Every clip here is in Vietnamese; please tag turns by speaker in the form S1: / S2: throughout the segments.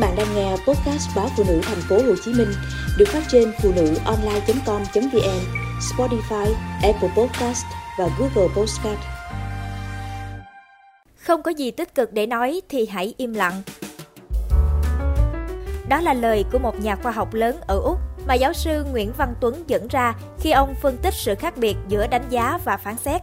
S1: bạn đang nghe podcast báo phụ nữ thành phố Hồ Chí Minh được phát trên phụ nữ online.com.vn, Spotify, Apple Podcast và Google Podcast.
S2: Không có gì tích cực để nói thì hãy im lặng. Đó là lời của một nhà khoa học lớn ở Úc mà giáo sư Nguyễn Văn Tuấn dẫn ra khi ông phân tích sự khác biệt giữa đánh giá và phán xét.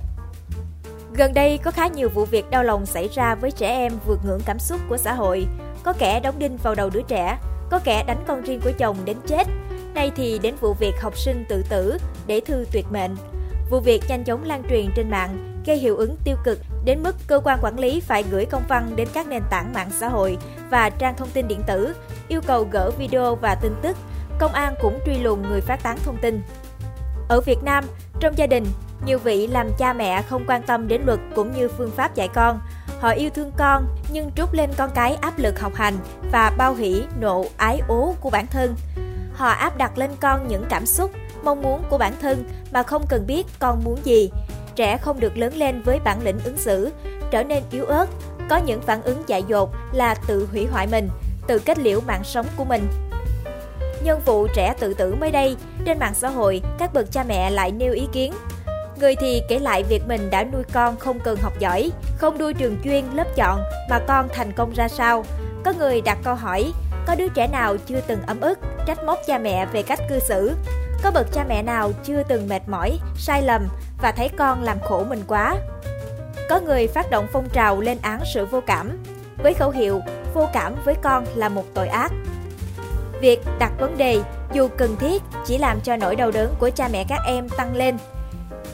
S2: Gần đây có khá nhiều vụ việc đau lòng xảy ra với trẻ em vượt ngưỡng cảm xúc của xã hội. Có kẻ đóng đinh vào đầu đứa trẻ, có kẻ đánh con riêng của chồng đến chết. Nay thì đến vụ việc học sinh tự tử để thư tuyệt mệnh. Vụ việc nhanh chóng lan truyền trên mạng, gây hiệu ứng tiêu cực đến mức cơ quan quản lý phải gửi công văn đến các nền tảng mạng xã hội và trang thông tin điện tử, yêu cầu gỡ video và tin tức. Công an cũng truy lùng người phát tán thông tin. Ở Việt Nam, trong gia đình, nhiều vị làm cha mẹ không quan tâm đến luật cũng như phương pháp dạy con. Họ yêu thương con nhưng trút lên con cái áp lực học hành và bao hỷ, nộ, ái ố của bản thân. Họ áp đặt lên con những cảm xúc, mong muốn của bản thân mà không cần biết con muốn gì. Trẻ không được lớn lên với bản lĩnh ứng xử, trở nên yếu ớt, có những phản ứng dại dột là tự hủy hoại mình, tự kết liễu mạng sống của mình. Nhân vụ trẻ tự tử mới đây, trên mạng xã hội, các bậc cha mẹ lại nêu ý kiến Người thì kể lại việc mình đã nuôi con không cần học giỏi, không đuôi trường chuyên, lớp chọn mà con thành công ra sao. Có người đặt câu hỏi, có đứa trẻ nào chưa từng ấm ức, trách móc cha mẹ về cách cư xử? Có bậc cha mẹ nào chưa từng mệt mỏi, sai lầm và thấy con làm khổ mình quá? Có người phát động phong trào lên án sự vô cảm, với khẩu hiệu vô cảm với con là một tội ác. Việc đặt vấn đề dù cần thiết chỉ làm cho nỗi đau đớn của cha mẹ các em tăng lên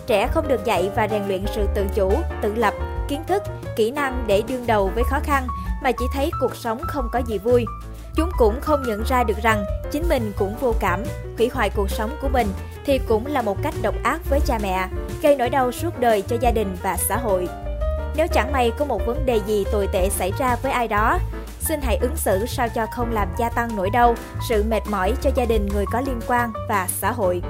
S2: Trẻ không được dạy và rèn luyện sự tự chủ, tự lập, kiến thức, kỹ năng để đương đầu với khó khăn mà chỉ thấy cuộc sống không có gì vui. Chúng cũng không nhận ra được rằng chính mình cũng vô cảm, hủy hoại cuộc sống của mình thì cũng là một cách độc ác với cha mẹ, gây nỗi đau suốt đời cho gia đình và xã hội. Nếu chẳng may có một vấn đề gì tồi tệ xảy ra với ai đó, xin hãy ứng xử sao cho không làm gia tăng nỗi đau, sự mệt mỏi cho gia đình người có liên quan và xã hội.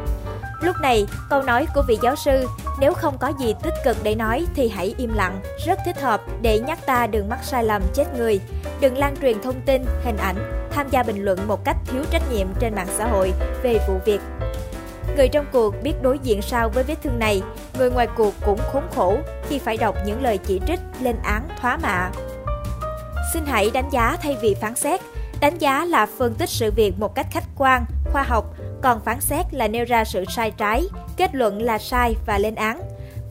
S2: Lúc này, câu nói của vị giáo sư, nếu không có gì tích cực để nói thì hãy im lặng, rất thích hợp để nhắc ta đừng mắc sai lầm chết người, đừng lan truyền thông tin, hình ảnh, tham gia bình luận một cách thiếu trách nhiệm trên mạng xã hội về vụ việc. Người trong cuộc biết đối diện sao với vết thương này, người ngoài cuộc cũng khốn khổ khi phải đọc những lời chỉ trích, lên án, thoá mạ. Xin hãy đánh giá thay vì phán xét. Đánh giá là phân tích sự việc một cách khách quan, khoa học, còn phán xét là nêu ra sự sai trái, kết luận là sai và lên án.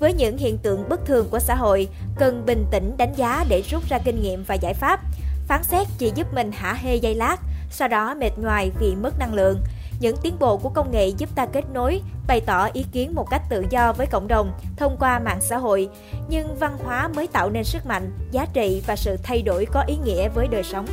S2: Với những hiện tượng bất thường của xã hội, cần bình tĩnh đánh giá để rút ra kinh nghiệm và giải pháp. Phán xét chỉ giúp mình hả hê dây lát, sau đó mệt nhoài vì mất năng lượng. Những tiến bộ của công nghệ giúp ta kết nối, bày tỏ ý kiến một cách tự do với cộng đồng thông qua mạng xã hội, nhưng văn hóa mới tạo nên sức mạnh, giá trị và sự thay đổi có ý nghĩa với đời sống.